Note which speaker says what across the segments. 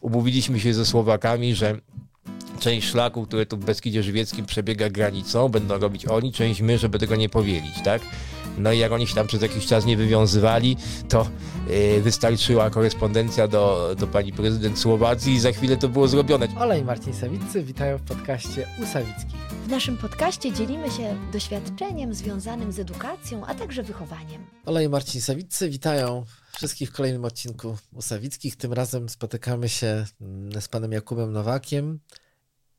Speaker 1: Umówiliśmy się ze Słowakami, że część szlaku, które tu w Beskidzie Żywieckim przebiega granicą, będą robić oni, część my, żeby tego nie powielić, tak? No i jak oni się tam przez jakiś czas nie wywiązywali, to yy, wystarczyła korespondencja do, do pani prezydent Słowacji i za chwilę to było zrobione.
Speaker 2: Ola i Marcin Sawiccy witają w podcaście u Sawickich.
Speaker 3: W naszym podcaście dzielimy się doświadczeniem związanym z edukacją, a także wychowaniem.
Speaker 2: Ola i Marcin Sawiccy witają wszystkich w kolejnym odcinku u Sawickich. Tym razem spotykamy się mm, z panem Jakubem Nowakiem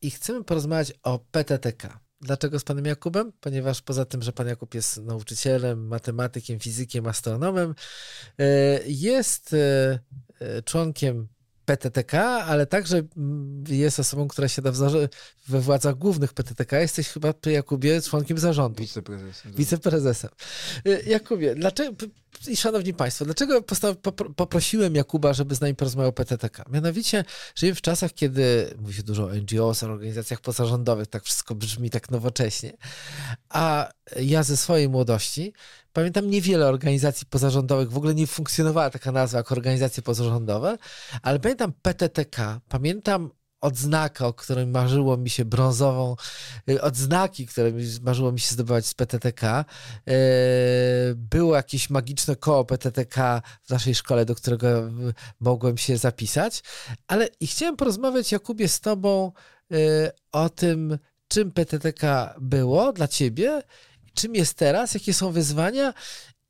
Speaker 2: i chcemy porozmawiać o PTTK. Dlaczego z panem Jakubem? Ponieważ poza tym, że pan Jakub jest nauczycielem, matematykiem, fizykiem, astronomem, e, jest e, e, członkiem PTTK, ale także mm, jest osobą, która siada w zarze- we władzach głównych PTTK. Jesteś chyba, Jakubie, członkiem zarządu.
Speaker 1: Wiceprezes.
Speaker 2: Wiceprezesem. Y, Jakubie, dlaczego, i szanowni państwo, dlaczego poprosiłem Jakuba, żeby z nami porozmawiał o PTTK? Mianowicie żyjemy w czasach, kiedy mówi się dużo o NGOs, o organizacjach pozarządowych, tak wszystko brzmi tak nowocześnie, a ja ze swojej młodości pamiętam niewiele organizacji pozarządowych, w ogóle nie funkcjonowała taka nazwa jak organizacje pozarządowe, ale pamiętam PTTK, pamiętam odznakę, o której marzyło mi się brązową, y, odznaki, które marzyło mi się zdobywać z PTTK. Y, Było jakieś magiczne koło PTTK w naszej szkole, do którego y, mogłem się zapisać, ale i chciałem porozmawiać, Jakubie, z tobą y, o tym, czym PTTK było dla ciebie, czym jest teraz, jakie są wyzwania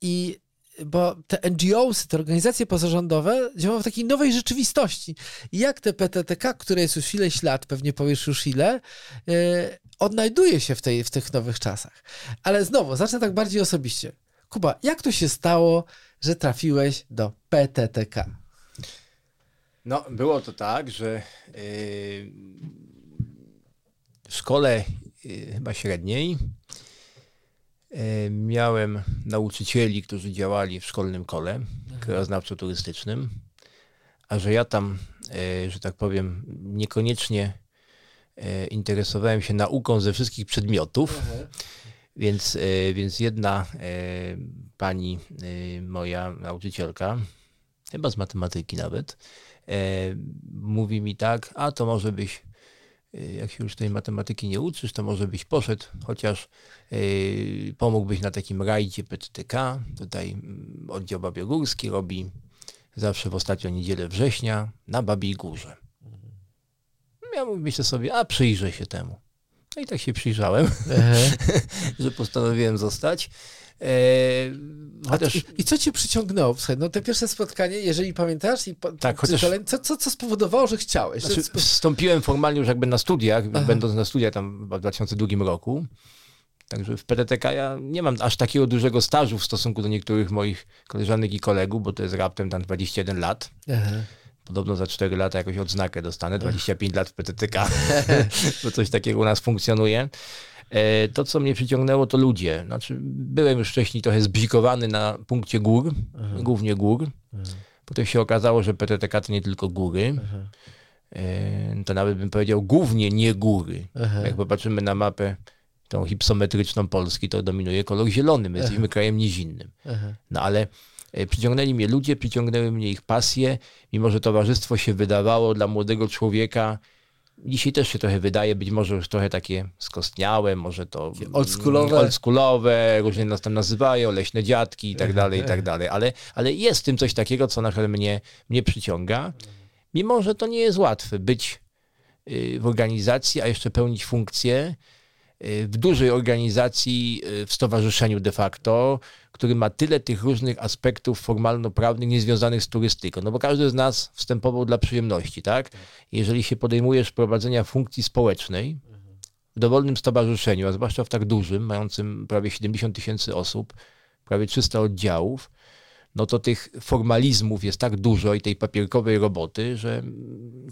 Speaker 2: i bo te NGOs, te organizacje pozarządowe działają w takiej nowej rzeczywistości. Jak te PTTK, które jest już ileś lat, pewnie powiesz już ile, yy, odnajduje się w, tej, w tych nowych czasach. Ale znowu, zacznę tak bardziej osobiście. Kuba, jak to się stało, że trafiłeś do PTTK?
Speaker 1: No, było to tak, że yy, w szkole yy, chyba średniej miałem nauczycieli, którzy działali w szkolnym kole krajoznawczo-turystycznym, a że ja tam, yy, że tak powiem, niekoniecznie yy, interesowałem się nauką ze wszystkich przedmiotów, więc, yy, więc jedna pani, moja nauczycielka, chyba z matematyki nawet, e, mówi mi tak, a to może byś, e, jak się już tej matematyki nie uczysz, to może byś poszedł, chociaż e, pomógłbyś na takim rajdzie PTTK, tutaj mm, oddział Babiogórski robi zawsze w ostatnią niedzielę września na Babiej Górze. Ja myślę sobie, a przyjrzę się temu. No i tak się przyjrzałem, że postanowiłem zostać. E,
Speaker 2: A
Speaker 1: chociaż...
Speaker 2: i, I co cię przyciągnęło? No te pierwsze spotkanie, jeżeli pamiętasz, i po,
Speaker 1: Tak, chociaż-
Speaker 2: co, co, co spowodowało, że chciałeś?
Speaker 1: Znaczy,
Speaker 2: Że
Speaker 1: wstąpiłem formalnie już jakby na studiach,
Speaker 2: Aha.
Speaker 1: będąc na studiach tam w 2002 roku. Także w PTTK ja nie mam aż takiego dużego stażu w stosunku do niektórych moich koleżanek i kolegów, bo to jest raptem tam 21 lat.
Speaker 2: Aha.
Speaker 1: Podobno za 4 lata jakoś odznakę dostanę, 25 lat w PTTK, bo coś takiego u nas funkcjonuje. E, To, co mnie przyciągnęło, to ludzie. Znaczy, byłem już wcześniej trochę zbzikowany na punkcie gór, głównie gór. Potem się okazało, że PTTK to nie tylko góry. E, To nawet bym powiedział głównie nie góry.
Speaker 2: Aha.
Speaker 1: Jak popatrzymy na mapę tą hipsometryczną Polski, to dominuje kolor zielony. My jesteśmy krajem nizinnym.
Speaker 2: Aha.
Speaker 1: No ale przyciągnęli mnie ludzie, przyciągnęły mnie ich pasje, mimo że towarzystwo się wydawało dla młodego człowieka. Dzisiaj też się trochę wydaje, być może już trochę takie skostniałe, może to
Speaker 2: oldschoolowe.
Speaker 1: oldschoolowe, różnie nas tam nazywają, leśne dziadki i tak dalej, i tak dalej, ale, ale jest w tym coś takiego, co na przykład mnie, mnie przyciąga, mimo że to nie jest łatwe być y, w organizacji, a jeszcze pełnić funkcję w dużej organizacji, y, w stowarzyszeniu de facto, który ma tyle tych różnych aspektów formalno-prawnych niezwiązanych z turystyką. No bo każdy z nas wstępował dla przyjemności, tak? Jeżeli się podejmujesz prowadzenia funkcji społecznej w dowolnym stowarzyszeniu, a zwłaszcza w tak dużym, mającym prawie 70 tysięcy osób, prawie 300 oddziałów, no to tych formalizmów jest tak dużo i tej papierkowej roboty, że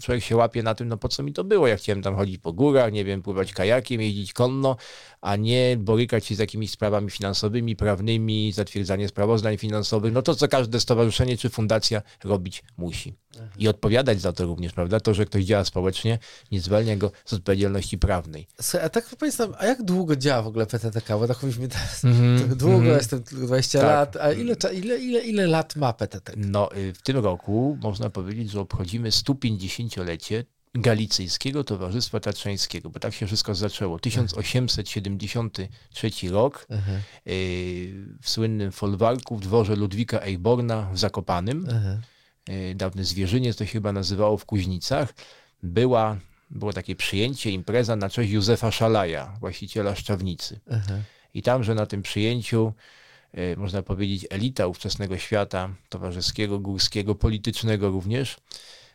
Speaker 1: człowiek się łapie na tym, no po co mi to było? Ja chciałem tam chodzić po górach, nie wiem, pływać kajakiem, jeździć konno, a nie borykać się z jakimiś sprawami finansowymi, prawnymi, zatwierdzanie sprawozdań finansowych, no to co każde stowarzyszenie czy fundacja robić musi. I odpowiadać za to również, prawda? To, że ktoś działa społecznie, nie zwalnia go z odpowiedzialności prawnej.
Speaker 2: Słuchaj, a tak nam, a jak długo działa w ogóle PTTK? Bo tak mówimy teraz,
Speaker 1: Mhm,
Speaker 2: długo,
Speaker 1: mhm.
Speaker 2: jestem tylko 20
Speaker 1: Tak.
Speaker 2: lat, a ile, ile, ile, ile lat ma PTTK?
Speaker 1: No, y, w tym roku można powiedzieć, że obchodzimy 70-lecie Galicyjskiego Towarzystwa Tatrzańskiego, bo tak się wszystko zaczęło. 1873 rok yy, w słynnym folwarku w dworze Ludwika Eiborna w Zakopanym,
Speaker 2: aha.
Speaker 1: yy, dawne zwierzyniec to się chyba nazywało w Kuźnicach, była, było takie przyjęcie, impreza na cześć Józefa Szalaja, właściciela Szczawnicy. I tam, że na tym przyjęciu, można powiedzieć, elita ówczesnego świata towarzyskiego, górskiego, politycznego również,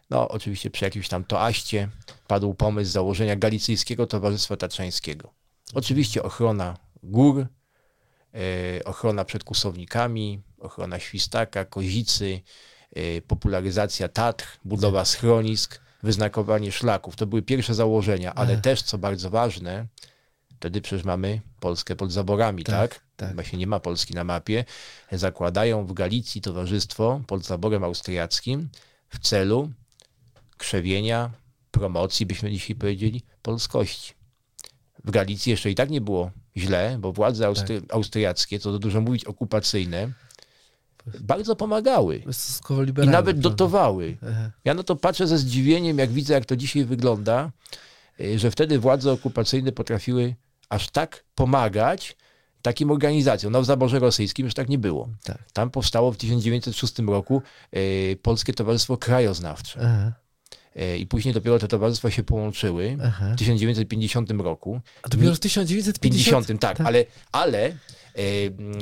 Speaker 1: no oczywiście przy jakimś tam toaście padł pomysł założenia Galicyjskiego Towarzystwa Tatrzańskiego. Oczywiście ochrona gór, e, ochrona przed kusownikami, ochrona świstaka, kozicy, e, popularyzacja Tatr, budowa schronisk, wyznakowanie szlaków. To były pierwsze założenia, ale
Speaker 2: Aha.
Speaker 1: też, co bardzo ważne, wtedy przecież mamy Polskę pod zaborami, tak?
Speaker 2: Tak, tak.
Speaker 1: Właśnie nie ma Polski na mapie. Zakładają w Galicji towarzystwo pod zaborem austriackim w celu krzewienia, promocji, byśmy dzisiaj powiedzieli, polskości. W Galicji jeszcze i tak nie było źle, bo władze austry- austriackie, co to dużo mówić, okupacyjne, bardzo pomagały i nawet dotowały. Ja na to patrzę ze zdziwieniem, jak widzę, jak to dzisiaj wygląda, y, że wtedy władze okupacyjne potrafiły aż tak pomagać takim organizacjom. No w zaborze rosyjskim już tak nie było.
Speaker 2: Tak.
Speaker 1: Tam powstało w 1906 roku y, Polskie Towarzystwo Krajoznawcze.
Speaker 2: Aha,
Speaker 1: Y, I później dopiero te towarzystwa się połączyły
Speaker 2: aha.
Speaker 1: w 1950 roku.
Speaker 2: A dopiero w 1950?
Speaker 1: 50, tak, ale, ale e, mm,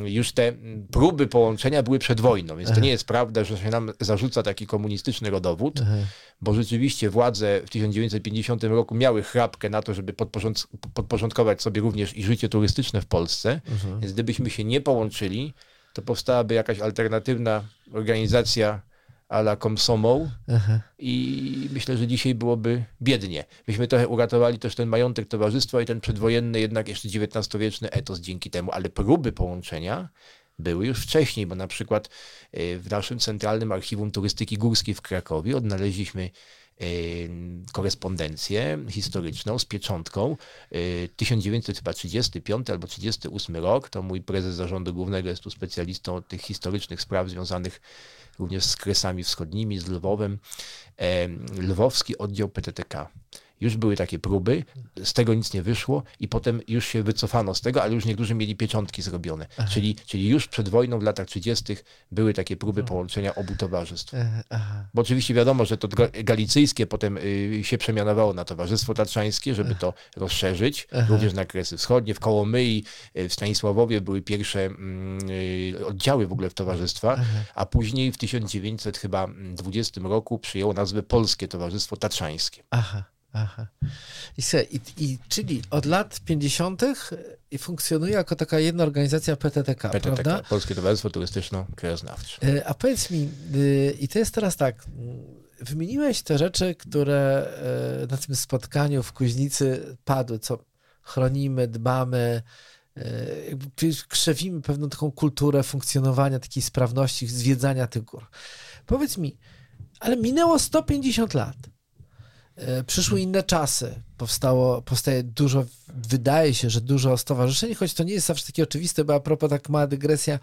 Speaker 1: już te próby połączenia były przed wojną, więc to nie jest prawda, że się nam zarzuca taki komunistyczny rodowód,
Speaker 2: Aha.
Speaker 1: bo rzeczywiście władze w 1950 roku miały chrapkę na to, żeby podporząd- podporządkować sobie również i życie turystyczne w Polsce,
Speaker 2: Mhm.
Speaker 1: więc gdybyśmy się nie połączyli, to powstałaby jakaś alternatywna organizacja a la Komsomol,
Speaker 2: Aha.
Speaker 1: i myślę, że dzisiaj byłoby biednie. Myśmy trochę uratowali też ten majątek towarzystwa i ten przedwojenny, jednak jeszcze XIX-wieczny etos dzięki temu, ale próby połączenia były już wcześniej, bo na przykład y, w naszym Centralnym Archiwum Turystyki Górskiej w Krakowie odnaleźliśmy korespondencję historyczną z pieczątką y, 1935 albo 38 rok. To mój prezes zarządu głównego jest tu specjalistą od tych historycznych spraw związanych również z Kresami Wschodnimi, z Lwowem. Lwowski oddział PTTK. Już były takie próby, z tego nic nie wyszło i potem już się wycofano z tego, ale już niektórzy mieli pieczątki zrobione. Czyli, czyli już przed wojną w latach 30. były takie próby połączenia obu towarzystw.
Speaker 2: Aha. Aha.
Speaker 1: Bo oczywiście wiadomo, że to ga- galicyjskie potem y, się przemianowało na Towarzystwo Tatrzańskie, żeby to rozszerzyć, również na Kresy Wschodnie. W Kołomyi, y, w Stanisławowie były pierwsze mm, y, oddziały w ogóle w towarzystwach, a później w 1920 roku przyjęło nazwę Polskie Towarzystwo Tatrzańskie.
Speaker 2: Aha, aha. I, se, i, i czyli od lat 50. i funkcjonuje jako taka jedna organizacja PTTK,
Speaker 1: PTTK,
Speaker 2: prawda?
Speaker 1: Polskie Towarzystwo Turystyczno-Krajoznawcze.
Speaker 2: E, A powiedz mi, y, i to jest teraz tak, wymieniłeś te rzeczy, które na tym spotkaniu w Kuźnicy padły, co chronimy, dbamy, krzewimy pewną taką kulturę funkcjonowania, takiej sprawności, zwiedzania tych gór. Powiedz mi, ale minęło 150 lat. E, Przyszły inne czasy. Powstało, powstaje dużo, wydaje się, że dużo stowarzyszeń, choć to nie jest zawsze takie oczywiste, bo a propos tak mała dygresja,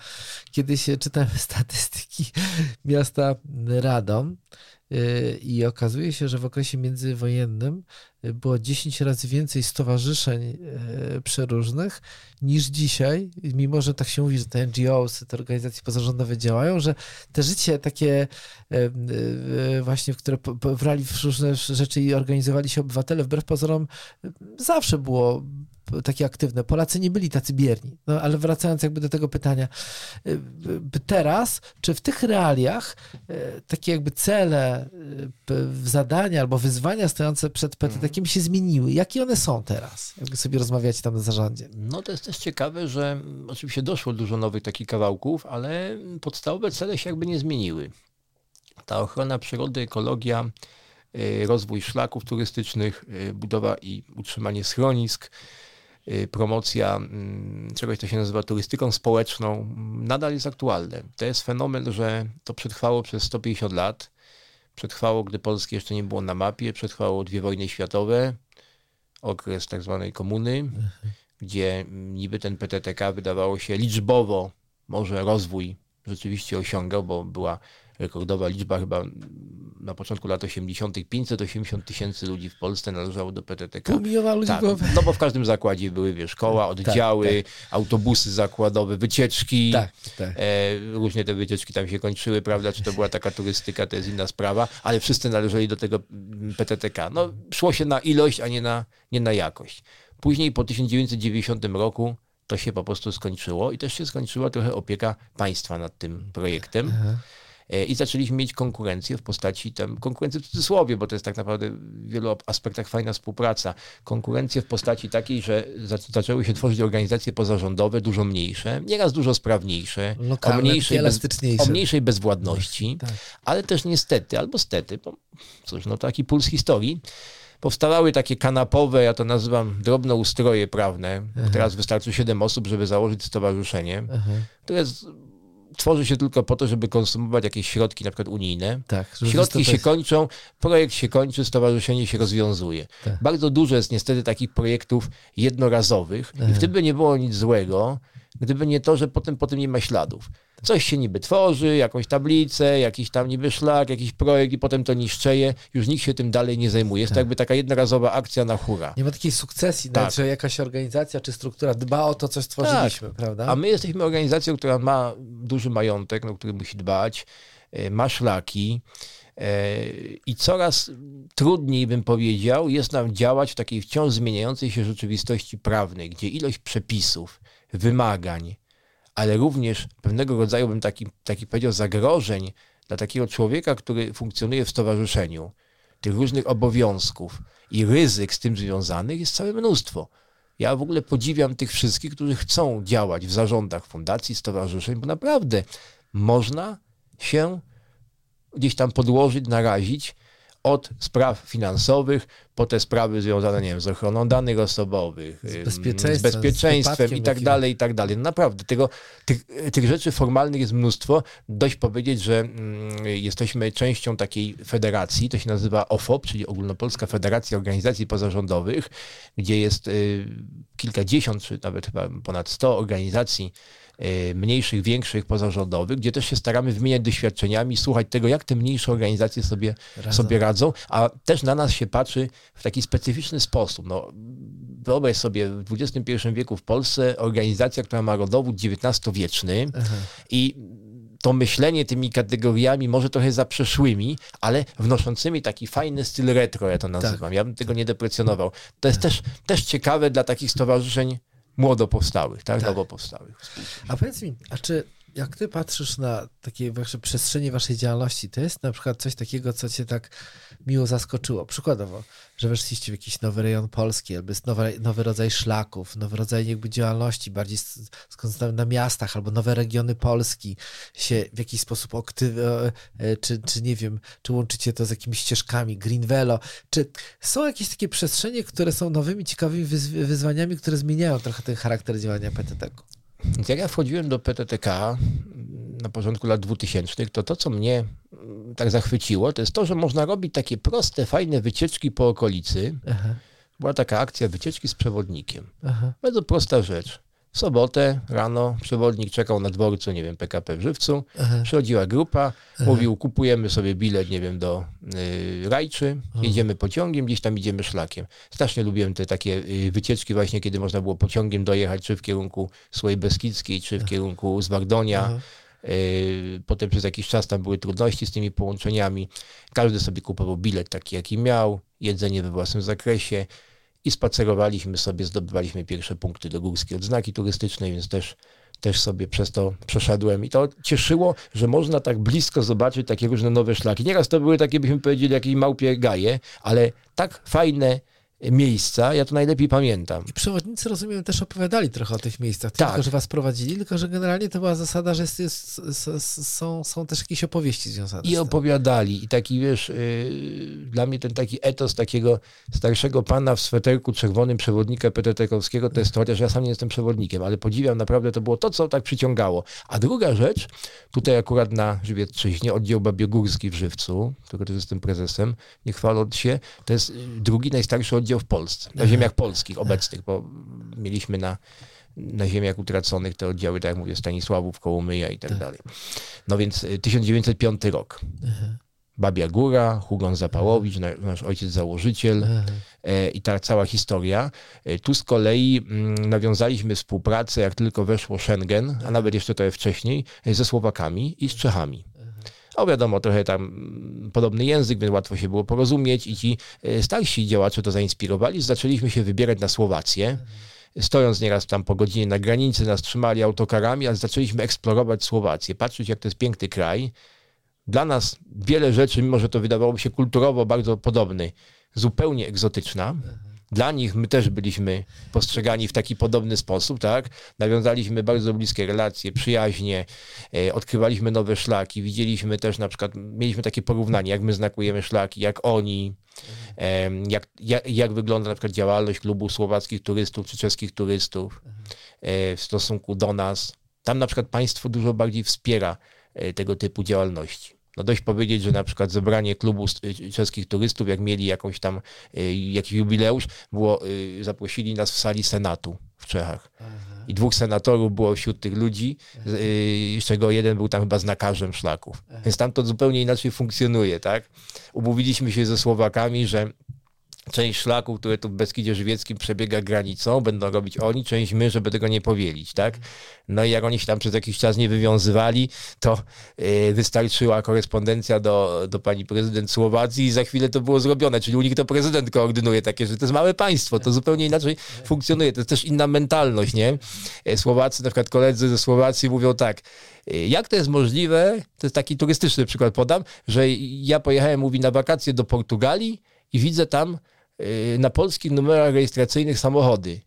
Speaker 2: kiedyś czytałem statystyki miasta Radom i okazuje się, że w okresie międzywojennym y, było 10 razy więcej stowarzyszeń y, przeróżnych niż dzisiaj, mimo że tak się mówi, że te NGOs, te organizacje pozarządowe działają, że te życie takie właśnie, w które brali w różne rzeczy i organizowali się obywatele, wbrew pozorom zawsze było takie aktywne. Polacy nie byli tacy bierni. No, ale wracając jakby do tego pytania, y, teraz, czy w tych realiach y, takie jakby cele, y, zadania albo wyzwania stojące przed PTT-kiem się zmieniły? Jakie one są teraz? Jakby sobie rozmawiacie tam na zarządzie.
Speaker 1: No to jest też ciekawe, że mm, oczywiście doszło dużo nowych takich kawałków, ale podstawowe cele się jakby nie zmieniły. Ta ochrona przyrody, ekologia, rozwój szlaków turystycznych, budowa i utrzymanie schronisk, promocja mm, czegoś, co się nazywa turystyką społeczną, nadal jest aktualne. To jest fenomen, że to przetrwało przez 150 lat. Przetrwało, gdy Polski jeszcze nie było na mapie, przetrwało dwie wojny światowe, okres tak zwanej komuny, gdzie mm, niby ten PTTK wydawało się liczbowo może rozwój rzeczywiście osiągał, bo była rekordowa liczba chyba na początku lat 80. 580 tysięcy ludzi w Polsce należało do PTTK.
Speaker 2: Pół miliona ludzi
Speaker 1: Tak,
Speaker 2: było.
Speaker 1: no bo w każdym zakładzie były, wiesz, szkoła, oddziały, autobusy zakładowe, wycieczki.
Speaker 2: Tak, tak.
Speaker 1: E, różnie te wycieczki tam się kończyły, prawda? Czy to była taka turystyka, to jest inna sprawa, ale wszyscy należeli do tego mm, PTTK. No, szło się na ilość, a nie na, nie na jakość. Później po 1990 roku to się po prostu skończyło i też się skończyła trochę opieka państwa nad tym projektem. E, I zaczęliśmy mieć konkurencję w postaci tam, konkurencję w cudzysłowie, bo to jest tak naprawdę w wielu aspektach fajna współpraca. Konkurencję w postaci takiej, że za- zaczęły się tworzyć organizacje pozarządowe, dużo mniejsze, nieraz dużo sprawniejsze,
Speaker 2: Lokalne,
Speaker 1: o mniejszej, bez, o mniejszej bezwładności,
Speaker 2: Tak.
Speaker 1: ale też niestety, albo stety, bo cóż, no taki puls historii, powstawały takie kanapowe, ja to nazywam drobnoustroje prawne. Teraz wystarczy 7 osób, żeby założyć stowarzyszenie, które z, tworzy się tylko po to, żeby konsumować jakieś środki, na przykład unijne.
Speaker 2: Tak,
Speaker 1: Środki się kończą, projekt się kończy, stowarzyszenie się rozwiązuje.
Speaker 2: Tak.
Speaker 1: Bardzo dużo jest niestety takich projektów jednorazowych i wtedy by nie było nic złego, gdyby nie to, że potem po tym nie ma śladów. Coś się niby tworzy, jakąś tablicę, jakiś tam niby szlak, jakiś projekt i potem to niszczeje, już nikt się tym dalej nie zajmuje. Jest to jakby taka jednorazowa akcja na hura.
Speaker 2: Nie ma takiej sukcesji,
Speaker 1: Tak.
Speaker 2: że jakaś organizacja czy struktura dba o to, co stworzyliśmy, prawda?
Speaker 1: A my jesteśmy organizacją, która ma duży majątek, no, który musi dbać, e, ma szlaki e, i coraz trudniej, bym powiedział, jest nam działać w takiej wciąż zmieniającej się rzeczywistości prawnej, gdzie ilość przepisów, wymagań, ale również pewnego rodzaju, bym taki, taki powiedział, zagrożeń dla takiego człowieka, który funkcjonuje w stowarzyszeniu, tych różnych obowiązków i ryzyk z tym związanych jest całe mnóstwo. Ja w ogóle podziwiam tych wszystkich, którzy chcą działać w zarządach fundacji, stowarzyszeń, bo naprawdę można się gdzieś tam podłożyć, narazić od spraw finansowych po te sprawy związane, nie wiem, z ochroną danych osobowych, ym,
Speaker 2: bezpieczeństwem,
Speaker 1: z
Speaker 2: z
Speaker 1: bezpieczeństwem i tak dalej, i tak dalej. No naprawdę, tego, tych, tych rzeczy formalnych jest mnóstwo. Dość powiedzieć, że mm, jesteśmy częścią takiej federacji, to się nazywa OFOP, czyli Ogólnopolska Federacja Organizacji Pozarządowych, gdzie jest y, kilkadziesiąt, czy nawet chyba ponad 100 organizacji mniejszych, większych, pozarządowych, gdzie też się staramy wymieniać doświadczeniami, słuchać tego, jak te mniejsze organizacje sobie
Speaker 2: Radzą.
Speaker 1: sobie radzą, a też na nas się patrzy w taki specyficzny sposób. No, wyobraź sobie, w XXI wieku w Polsce organizacja, która ma rodowód XIX-wieczny i to myślenie tymi kategoriami może trochę zaprzeszłymi, ale wnoszącymi taki fajny styl retro, ja to nazywam. Ja bym tego nie deprecjonował. To jest też, też ciekawe dla takich stowarzyszeń młodo powstałych, tak? Nowo powstałych.
Speaker 2: A powiedz mi, a czy jak ty patrzysz na takie wasze przestrzenie waszej działalności, to jest na przykład coś takiego, co cię tak miło zaskoczyło? Przykładowo, że weszliście w jakiś nowy rejon Polski, albo jest nowy, nowy rodzaj szlaków, nowy rodzaj jakby działalności, bardziej skoncentrowany na miastach, albo nowe regiony Polski się w jakiś sposób aktyw, e, e, czy, czy nie wiem, czy łączycie to z jakimiś ścieżkami, Green Velo, czy są jakieś takie przestrzenie, które są nowymi, ciekawymi wyzw- wyzwaniami, które zmieniają trochę ten charakter działania PTT-ku?
Speaker 1: Więc Jak ja wchodziłem do PTTK na początku lat 2000, to to, co mnie mm, tak zachwyciło, to jest to, że można robić takie proste, fajne wycieczki po okolicy.
Speaker 2: Aha,
Speaker 1: Była taka akcja wycieczki z przewodnikiem.
Speaker 2: aha.
Speaker 1: Bardzo prosta rzecz. W sobotę rano przewodnik czekał na dworcu, nie wiem, PKP w Żywcu.
Speaker 2: Aha.
Speaker 1: Przychodziła grupa, mówił, kupujemy sobie bilet, nie wiem, do y, Rajczy, jedziemy pociągiem, gdzieś tam idziemy szlakiem. Strasznie lubiłem te takie y, wycieczki właśnie, kiedy można było pociągiem dojechać, czy w kierunku Słej Beskidzkiej, czy w kierunku Zwardonia.
Speaker 2: Aha.
Speaker 1: Y, Potem przez jakiś czas tam były trudności z tymi połączeniami. Każdy sobie kupował bilet taki, jaki miał, jedzenie we własnym zakresie i spacerowaliśmy sobie, zdobywaliśmy pierwsze punkty do górskiej odznaki turystycznej, więc też, też sobie przez to przeszedłem. I to cieszyło, że można tak blisko zobaczyć takie różne nowe szlaki. Nieraz to były takie, byśmy powiedzieli, jakieś małpie gaje, ale tak fajne miejsca, ja to najlepiej pamiętam.
Speaker 2: I przewodnicy, rozumiem, też opowiadali trochę o tych miejscach.
Speaker 1: Tak.
Speaker 2: Tylko, że was prowadzili, tylko, że generalnie to była zasada, że jest, jest, są, są też jakieś opowieści związane
Speaker 1: I
Speaker 2: z tym.
Speaker 1: opowiadali. I taki, wiesz, yy, dla mnie ten taki etos takiego starszego pana w sweterku czerwonym przewodnika PTT-kowskiego to jest to, chociaż ja sam nie jestem przewodnikiem, ale podziwiam naprawdę, to było to, co tak przyciągało. A druga rzecz, tutaj akurat na Żywiecczyźnie, oddział Babiogórski w Żywcu, którego też jestem prezesem, nie chwaląc się, to jest yy, drugi najstarszy oddział w Polsce, na ziemiach polskich obecnych, bo mieliśmy na na ziemiach utraconych, te oddziały, tak jak mówię, Stanisławów, Kołomyja i tak, dalej. No więc 1905 rok. Babia Góra, Hugon Zapałowicz, nasz ojciec założyciel e, i ta cała historia. E, tu z kolei mm, nawiązaliśmy współpracę, jak tylko weszło Schengen, a nawet jeszcze trochę wcześniej, e, ze Słowakami i z Czechami. O wiadomo, trochę tam mm, podobny język, więc łatwo się było porozumieć i ci starsi działacze to zainspirowali. Zaczęliśmy się wybierać na Słowację stojąc nieraz tam po godzinie na granicy, nas trzymali autokarami, ale zaczęliśmy eksplorować Słowację, patrzeć jak to jest piękny kraj, dla nas wiele rzeczy, mimo że to wydawałoby się kulturowo bardzo podobny, zupełnie egzotyczna. Dla nich my też byliśmy postrzegani w taki podobny sposób, tak? Nawiązaliśmy bardzo bliskie relacje, przyjaźnie, e, odkrywaliśmy nowe szlaki, widzieliśmy też na przykład, mieliśmy takie porównanie, jak my znakujemy szlaki, jak oni, jak, jak, jak wygląda na przykład działalność klubu słowackich turystów czy czeskich turystów e, w stosunku do nas. Tam na przykład państwo dużo bardziej wspiera e, tego typu działalności. No dość powiedzieć, że na przykład zebranie klubu y, czeskich turystów, jak mieli jakąś tam, y, jakiś jubileusz, było, y, zaprosili nas w sali Senatu w Czechach. I dwóch senatorów było wśród tych ludzi, z czego jeden był tam chyba znakarzem szlaków. Więc tam to zupełnie inaczej funkcjonuje, tak? Umówiliśmy się ze Słowakami, że część szlaków, które tu w Beskidzie Żywieckim przebiega granicą, będą robić oni, część my, żeby tego nie powielić, tak? No i jak oni się tam przez jakiś czas nie wywiązywali, to yy, wystarczyła korespondencja do, do pani prezydent Słowacji i za chwilę to było zrobione, czyli u nich to prezydent koordynuje takie, że to jest małe państwo, to zupełnie inaczej funkcjonuje, to jest też inna mentalność, nie? E, Słowacy, na przykład koledzy ze Słowacji mówią tak, e, jak to jest możliwe, to jest taki turystyczny przykład podam, że ja pojechałem, mówi, na wakacje do Portugalii i widzę tam na polskich numerach rejestracyjnych samochody.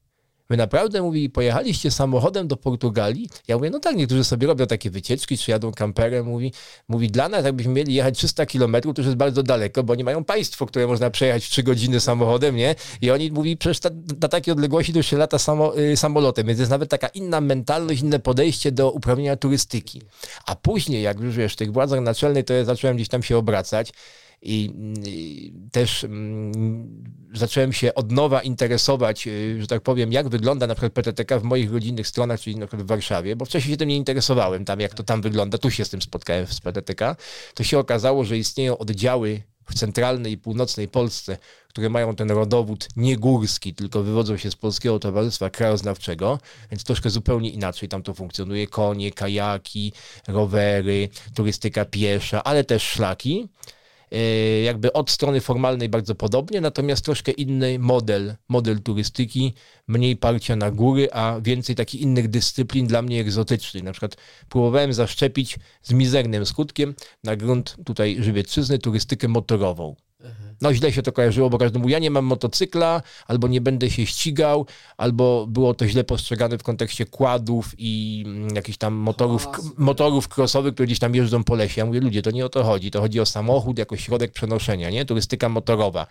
Speaker 1: Wy naprawdę, mówi, pojechaliście samochodem do Portugalii? Ja mówię, no tak, niektórzy sobie robią takie wycieczki, czy jadą kamperem, mówi, mówi dla nas jakbyśmy mieli jechać 300 kilometrów, to już jest bardzo daleko, bo nie mają państwo, które można przejechać w 3 godziny samochodem, nie? I oni, mówi, przecież ta, na takiej odległości to już się lata samo, y, samolotem, więc jest nawet taka inna mentalność, inne podejście do uprawiania turystyki. A później, jak już wiesz, w tych władzach naczelnych, to ja zacząłem gdzieś tam się obracać, i, i też mm, zacząłem się od nowa interesować, y, że tak powiem, jak wygląda na przykład PTTK w moich rodzinnych stronach, czyli na przykład w Warszawie, bo wcześniej się tym nie interesowałem, tam jak to tam wygląda, tu się z tym spotkałem z PTTK, to się okazało, że istnieją oddziały w centralnej i północnej Polsce, które mają ten rodowód nie górski, tylko wywodzą się z Polskiego Towarzystwa Krajoznawczego, więc troszkę zupełnie inaczej tam to funkcjonuje. Konie, kajaki, rowery, turystyka piesza, ale też szlaki. E, jakby od strony formalnej bardzo podobnie, natomiast troszkę inny model, model turystyki, mniej parcia na góry, a więcej takich innych dyscyplin dla mnie egzotycznych. Na przykład próbowałem zaszczepić z mizernym skutkiem na grunt tutaj żywiecczyzny turystykę motorową. No źle się to kojarzyło, bo każdy mówił, ja nie mam motocykla, albo nie będę się ścigał, albo było to źle postrzegane w kontekście kładów i mm, jakichś tam motorów, motorów crossowych, które gdzieś tam jeżdżą po lesie. Ja mówię, ludzie, to nie o to chodzi. To chodzi o samochód jako środek przenoszenia, nie? Turystyka motorowa.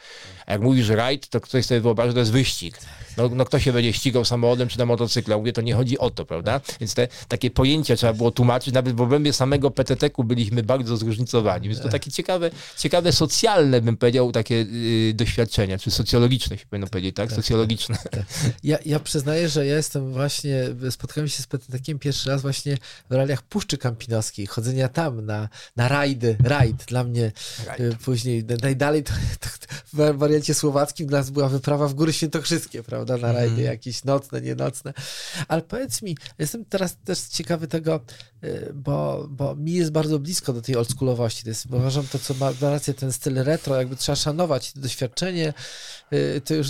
Speaker 1: A jak mówisz rajd, to ktoś sobie wyobraża, że to jest wyścig. No, no kto się będzie ścigał samochodem czy na motocyklu? Mówię, to nie chodzi o to, prawda? Więc te takie pojęcia trzeba było tłumaczyć. Nawet w obrębie samego PTT-ku byliśmy bardzo zróżnicowani. Więc to takie ciekawe, ciekawe socjalne, bym powiedział, takie y, doświadczenia, czy socjologiczne się powinno powiedzieć, tak? tak Socjologiczne. Tak, tak.
Speaker 2: Ja, ja przyznaję, że ja jestem właśnie, spotkałem się z PTT-kiem pierwszy raz właśnie w realiach Puszczy Kampinoskiej, chodzenia tam na, na rajdy, rajd dla mnie rajd. później, najdalej to, to, w wariancie słowackim dla nas była wyprawa w Góry Świętokrzyskie, prawda? na rajdy mm. jakieś nocne, nienocne. Ale powiedz mi, jestem teraz też ciekawy tego, y, bo, bo mi jest bardzo blisko do tej oldschoolowości. To jest, bo uważam to, co ma rację, ten styl retro, jakby trzeba szanować doświadczenie, y, to już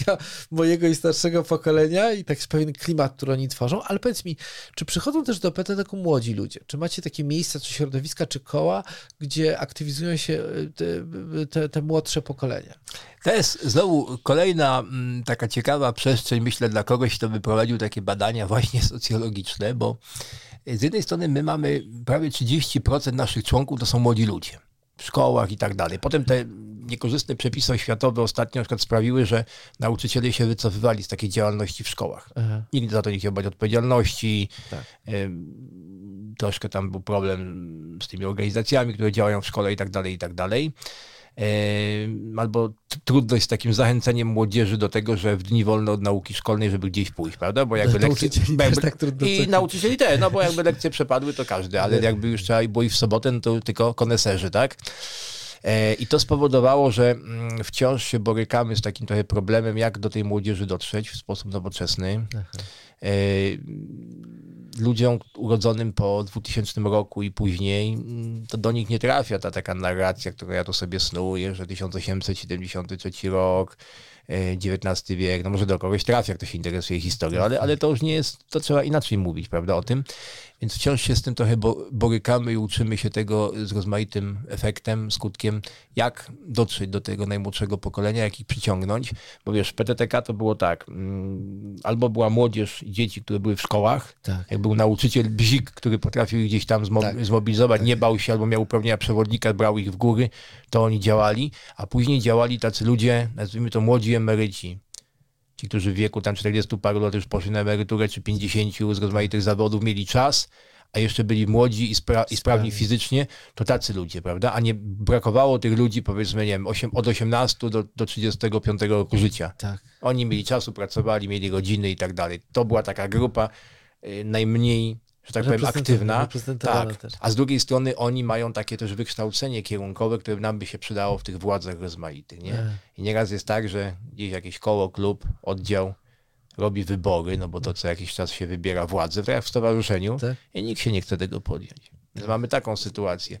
Speaker 2: mojego i starszego pokolenia i tak pewien klimat, który oni tworzą, ale powiedz mi, czy przychodzą też do PT taką młodzi ludzie? Czy macie takie miejsca, czy środowiska, czy koła, gdzie aktywizują się y, te, te, te młodsze pokolenia?
Speaker 1: To jest znowu kolejna mm, taka ciekawa przestrzeń, myślę, dla kogoś, kto wyprowadził takie badania właśnie socjologiczne, bo z jednej strony my mamy prawie 30% naszych członków to są młodzi ludzie w szkołach i tak dalej. Potem te niekorzystne przepisy oświatowe ostatnio na przykład sprawiły, że nauczyciele się wycofywali z takiej działalności w szkołach. Aha. Nikt za to nie chciał brać odpowiedzialności. Tak. Troszkę tam był problem z tymi organizacjami, które działają w szkole i tak dalej, i tak dalej. Albo trudność z takim zachęceniem młodzieży do tego, że w dni wolne od nauki szkolnej, żeby gdzieś pójść, prawda? Bo jakby lekcje,
Speaker 2: jakby, tak
Speaker 1: I nauczycieli też, no bo jakby lekcje przepadły, to każdy, ale jakby już trzeba było i w sobotę, no to tylko koneserzy, tak? E, I to spowodowało, że mm, wciąż się borykamy z takim trochę problemem, jak do tej młodzieży dotrzeć w sposób nowoczesny. Aha. E, ludziom urodzonym po 2000 roku i później, mm, to do nich nie trafia ta taka narracja, którą ja tu sobie snuję, że 1873 rok, XIX wiek, no może do kogoś trafia, kto się interesuje historią, ale, ale to już nie jest, to trzeba inaczej mówić, prawda, o tym. Więc wciąż się z tym trochę borykamy i uczymy się tego z rozmaitym efektem, skutkiem, jak dotrzeć do tego najmłodszego pokolenia, jak ich przyciągnąć. Bo wiesz, PTTK to było tak, mm, albo była młodzież i dzieci, które były w szkołach, tak. jak był nauczyciel bzik, który potrafił ich gdzieś tam tak. zmobilizować, tak. nie bał się albo miał uprawnienia przewodnika, brał ich w góry, to oni działali, a później działali tacy ludzie, nazwijmy to młodzi emeryci, ci, którzy w wieku tam 40 paru lat już poszli na emeryturę, czy 50 z rozmaitych zawodów, mieli czas, a jeszcze byli młodzi i, spra i sprawni fizycznie, to tacy ludzie, prawda? A nie brakowało tych ludzi, powiedzmy, nie wiem, 8, od 18 do, do 35 roku życia. Tak. Oni mieli czasu, pracowali, mieli rodziny i tak dalej. To była taka grupa y, najmniej że tak powiem, aktywna. Tak. Też. A z drugiej strony oni mają takie też wykształcenie kierunkowe, które nam by się przydało w tych władzach rozmaitych. Nie? I nieraz jest tak, że gdzieś jakieś koło, klub, oddział robi wybory, no bo to co jakiś czas się wybiera władzę, tak jak w stowarzyszeniu tak? i nikt się nie chce tego podjąć. Więc mamy taką sytuację.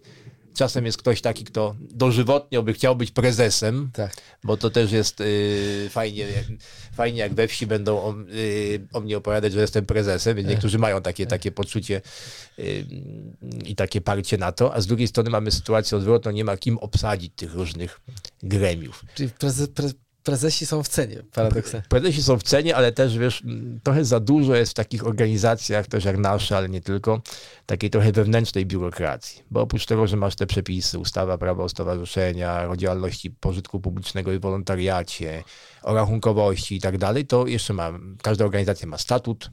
Speaker 1: Czasem jest ktoś taki, kto dożywotnio by chciał być prezesem, tak. bo to też jest y, fajnie, fajnie jak we wsi będą o, y, o, mnie opowiadać, że jestem prezesem, więc niektórzy mają takie, takie poczucie y, i takie parcie na to, a z drugiej strony mamy sytuację odwrotną, nie ma kim obsadzić tych różnych gremiów.
Speaker 2: Czyli prezes, prezesi są w cenie, paradoksalnie.
Speaker 1: Prezesi są w cenie, ale też, wiesz, trochę za dużo jest w takich organizacjach, też jak nasze, ale nie tylko, takiej trochę wewnętrznej biurokracji. Bo oprócz tego, że masz te przepisy, ustawa prawa o stowarzyszenia, o działalności pożytku publicznego i wolontariacie, o rachunkowości i tak dalej, to jeszcze ma, każda organizacja ma statut,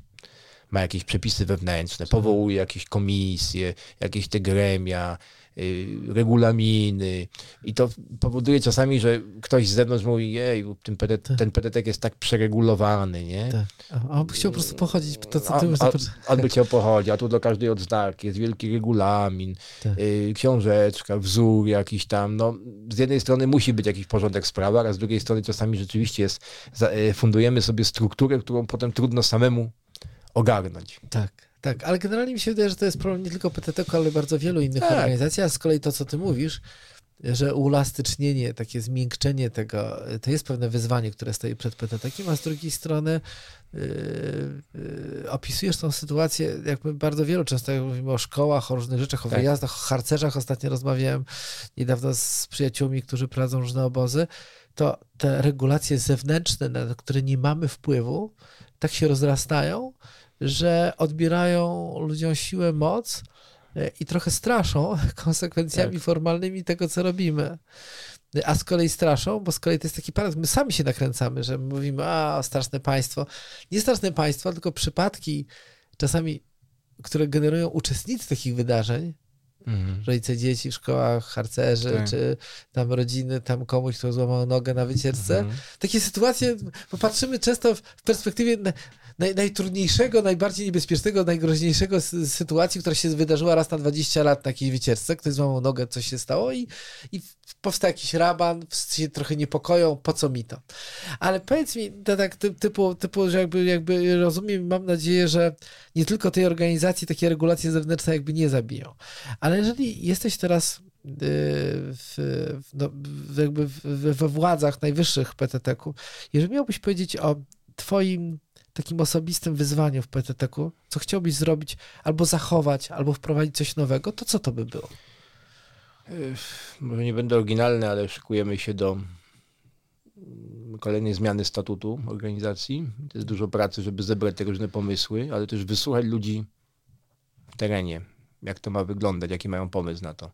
Speaker 1: ma jakieś przepisy wewnętrzne, powołuje jakieś komisje, jakieś te gremia, regulaminy i to powoduje czasami, że ktoś z zewnątrz mówi, jej, ten, PD, tak. ten PDT jest tak przeregulowany, nie? Tak.
Speaker 2: A on by chciał po prostu pochodzić, to co ty
Speaker 1: już a, On by chciał pochodzić, a tu do każdej odznaki jest wielki regulamin, tak. y, książeczka, wzór jakiś tam, no z jednej strony musi być jakiś porządek w sprawach, a z drugiej strony czasami rzeczywiście jest, y, fundujemy sobie strukturę, którą potem trudno samemu ogarnąć.
Speaker 2: Tak. Tak, ale generalnie mi się wydaje, że to jest problem nie tylko PTT, ale bardzo wielu innych tak. organizacji, a z kolei to, co ty mówisz, że uelastycznienie, takie zmiękczenie tego, to jest pewne wyzwanie, które stoi przed PTT, a z drugiej strony yy, yy, opisujesz tą sytuację, jakby bardzo wielu, często jak mówimy o szkołach, o różnych rzeczach, o tak. wyjazdach, o harcerzach, ostatnio rozmawiałem niedawno z przyjaciółmi, którzy prowadzą różne obozy, to te regulacje zewnętrzne, na które nie mamy wpływu, tak się rozrastają, że odbierają ludziom siłę, moc e, i trochę straszą konsekwencjami tak. formalnymi tego, co robimy. A z kolei straszą, bo z kolei to jest taki paradoks. My sami się nakręcamy, że mówimy, a straszne państwo. Nie straszne państwo, tylko przypadki czasami, które generują uczestnicy takich wydarzeń, Mhm. Rodzice dzieci w szkołach, harcerzy, tak. czy tam rodziny, tam komuś, kto złamał nogę na wycieczce. Mhm. Takie sytuacje, popatrzymy często w perspektywie naj, najtrudniejszego, najbardziej niebezpiecznego, najgroźniejszego sytuacji, która się wydarzyła raz na 20 lat na jakiejś wycieczce. Ktoś złamał nogę, coś się stało i, i powstał jakiś raban, się trochę niepokoją, po co mi to? Ale powiedz mi, to tak typu, typu że jakby, jakby rozumiem, mam nadzieję, że nie tylko tej organizacji takie regulacje zewnętrzne jakby nie zabiją. Ale jeżeli jesteś teraz y, w, no, jakby we władzach najwyższych PTT-ku, jeżeli miałbyś powiedzieć o twoim takim osobistym wyzwaniem w PTT-ku, co chciałbyś zrobić, albo zachować, albo wprowadzić coś nowego, to co to by było?
Speaker 1: Może nie będę oryginalny, ale szykujemy się do mm, kolejnej zmiany statutu organizacji. To jest dużo pracy, żeby zebrać te różne pomysły, ale też wysłuchać ludzi w terenie, jak to ma wyglądać, jaki mają pomysł na to,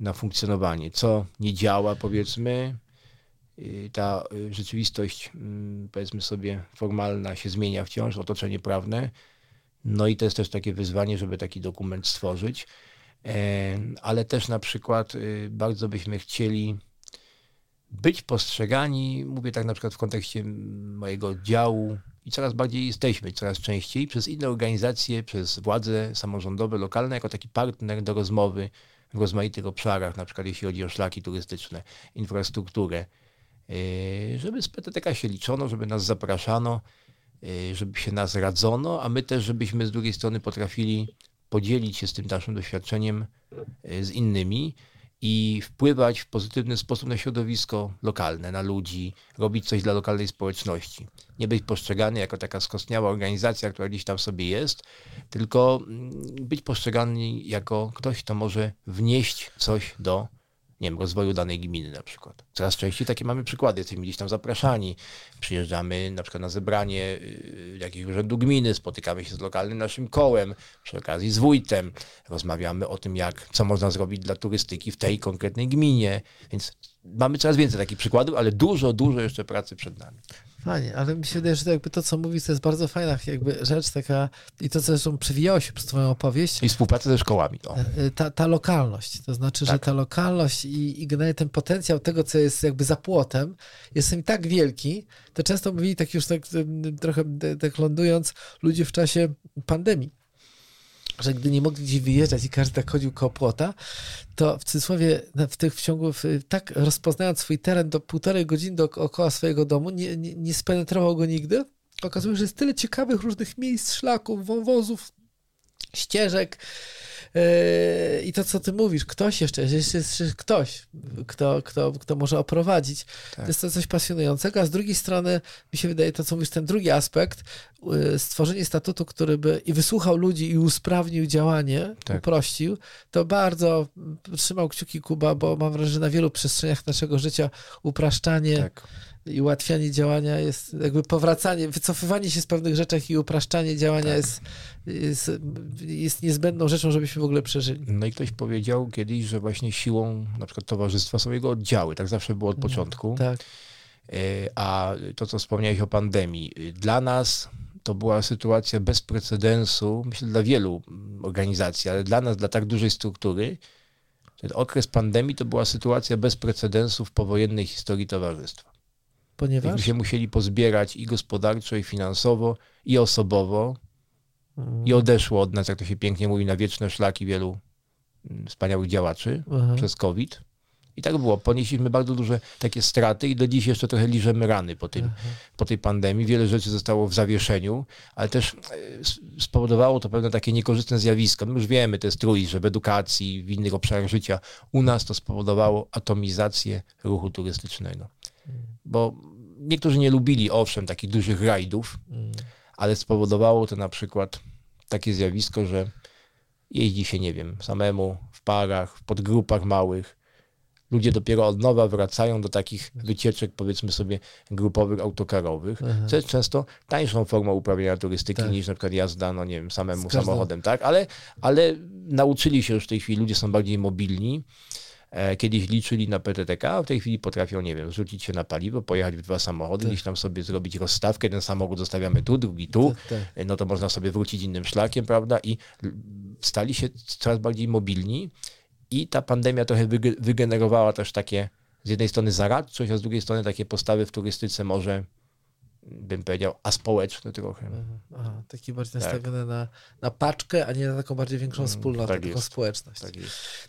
Speaker 1: na funkcjonowanie, co nie działa, powiedzmy, Y, ta y, rzeczywistość, mm, powiedzmy sobie, formalna się zmienia wciąż, otoczenie prawne. No i to jest też takie wyzwanie, żeby taki dokument stworzyć. E, ale też na przykład y, bardzo byśmy chcieli być postrzegani, mówię tak na przykład w kontekście mojego oddziału, i coraz bardziej jesteśmy, coraz częściej, przez inne organizacje, przez władze samorządowe, lokalne, jako taki partner do rozmowy w rozmaitych obszarach, na przykład jeśli chodzi o szlaki turystyczne, infrastrukturę, yy, żeby z PTTK się liczono, żeby nas zapraszano, yy, żeby się nas radzono, a my też, żebyśmy z drugiej strony potrafili podzielić się z tym naszym doświadczeniem yy, z innymi i wpływać w pozytywny sposób na środowisko lokalne, na ludzi, robić coś dla lokalnej społeczności. Nie być postrzegany jako taka skostniała organizacja, która gdzieś tam sobie jest, tylko mm, być postrzegany jako ktoś, kto może wnieść coś do nie wiem, rozwoju danej gminy na przykład. Coraz częściej takie mamy przykłady, jesteśmy gdzieś tam zapraszani, przyjeżdżamy na przykład na zebranie y, jakiegoś urzędu gminy, spotykamy się z lokalnym naszym kołem, przy okazji z wójtem, rozmawiamy o tym, jak, co można zrobić dla turystyki w tej konkretnej gminie, więc mamy coraz więcej takich przykładów, ale dużo, dużo jeszcze pracy przed nami.
Speaker 2: Fajnie, ale mi się wydaje, że to jakby to, co mówisz, to jest bardzo fajna jakby rzecz taka i to, co zresztą przewijało się przez twoją opowieść.
Speaker 1: I współpraca ze szkołami. O.
Speaker 2: E, ta, ta lokalność, to znaczy, tak. że ta lokalność i, i generalnie ten potencjał tego, co jest jakby za płotem, jest im tak wielki, to często mówili tak już tak trochę tak lądując ludzie w czasie pandemii że gdy nie mogli gdzieś wyjeżdżać i każdy tak chodził koło płota, to w cudzysłowie w tych ciągu, tak rozpoznając swój teren do półtorej godziny dookoła swojego domu, nie, nie, nie spenetrował go nigdy. Okazuje się, że jest tyle ciekawych różnych miejsc, szlaków, wąwozów, ścieżek, I to, co ty mówisz, ktoś jeszcze, jest jeszcze ktoś, kto, kto, kto może oprowadzić. Tak. To jest to coś pasjonującego, a z drugiej strony mi się wydaje to, co mówisz, ten drugi aspekt, yy, stworzenie statutu, który by i wysłuchał ludzi i usprawnił działanie, tak. uprościł, to bardzo trzymał kciuki Kuba, bo mam wrażenie, że na wielu przestrzeniach naszego życia upraszczanie tak i ułatwianie działania jest jakby powracanie, wycofywanie się z pewnych rzeczach i upraszczanie działania tak. jest, jest, jest niezbędną rzeczą, żebyśmy w ogóle przeżyli.
Speaker 1: No i ktoś powiedział kiedyś, że właśnie siłą na przykład towarzystwa są jego oddziały. Tak zawsze było od mhm. początku.
Speaker 2: Tak.
Speaker 1: E, a to, co wspomniałeś o pandemii, dla nas to była sytuacja bez precedensu, myślę dla wielu organizacji, ale dla nas, dla tak dużej struktury, ten okres pandemii to była sytuacja bez precedensu w powojennej historii towarzystwa
Speaker 2: ponieważ...
Speaker 1: Myśmy się musieli pozbierać i gospodarczo, i finansowo, i osobowo. Mhm. I odeszło od nas, jak to się pięknie mówi, na wieczne szlaki wielu mm, wspaniałych działaczy przez COVID. I tak było. Ponieśliśmy bardzo duże takie straty i do dziś jeszcze trochę liżemy rany po, tym, po tej pandemii. Wiele rzeczy zostało w zawieszeniu, ale też e, spowodowało to pewne takie niekorzystne zjawisko. My już wiemy, to jest trój, że w edukacji, w innych obszarach życia u nas to spowodowało atomizację ruchu turystycznego. Mhm. Bo niektórzy nie lubili, owszem, takich dużych rajdów, mm. ale spowodowało to na przykład takie zjawisko, że jeździ się, nie wiem, samemu, w parach, w podgrupach małych. Ludzie dopiero od nowa wracają do takich wycieczek, powiedzmy sobie, grupowych, autokarowych, Aha. co jest często tańszą formą uprawiania turystyki tak. niż na przykład jazda, no nie wiem, samemu samochodem, tak? Ale, ale nauczyli się już w tej chwili, ludzie są bardziej mobilni. E, kiedyś liczyli na PTTK, a w tej chwili potrafią, nie wiem, rzucić się na paliwo, pojechać w dwa samochody, tak. gdzieś tam sobie zrobić rozstawkę, ten samochód zostawiamy tu, drugi tu, tak, tak. E, no to można sobie wrócić innym szlakiem, prawda? I stali się coraz bardziej mobilni i ta pandemia trochę wygenerowała też takie z jednej strony zaradczość, a z drugiej strony takie postawy w turystyce może bym powiedział, aspołeczny trochę.
Speaker 2: Aha, taki bardziej tak. nastawiony na, na paczkę, a nie na taką bardziej większą mm, wspólnotę, tak taką jest. społeczność. Tak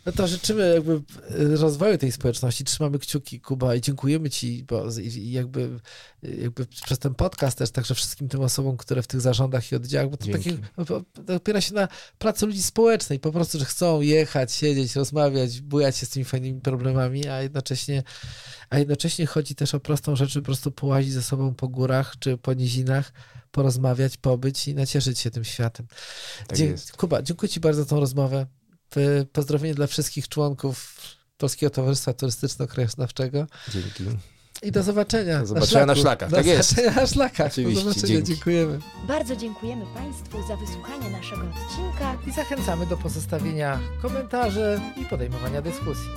Speaker 2: no to życzymy jakby y, rozwoju tej społeczności, trzymamy kciuki, Kuba, i dziękujemy Ci, bo jakby, jakby przez ten podcast też, także wszystkim tym osobom, które w tych zarządach i oddziałach, bo to takie, opiera się na pracy ludzi społecznej, po prostu, że chcą jechać, siedzieć, rozmawiać, bujać się z tymi fajnymi problemami, a jednocześnie a jednocześnie chodzi też o prostą rzecz, po prostu połazić ze sobą po górach czy po nizinach, porozmawiać, pobyć i nacieszyć się tym światem. Tak Dzie Kuba, dziękuję Ci bardzo za tą rozmowę. Pozdrowienie dla wszystkich członków Polskiego Towarzystwa Turystyczno-Krajoznawczego.
Speaker 1: Dzięki.
Speaker 2: I do zobaczenia.
Speaker 1: Do zobaczenia na, szlakach.
Speaker 2: Do
Speaker 1: tak
Speaker 2: zobaczenia jest. na szlakach. Oczywiście. Do zobaczenia. Dzięki. Dziękujemy.
Speaker 3: Bardzo dziękujemy Państwu za wysłuchanie naszego odcinka
Speaker 2: i zachęcamy do pozostawienia komentarzy i podejmowania dyskusji.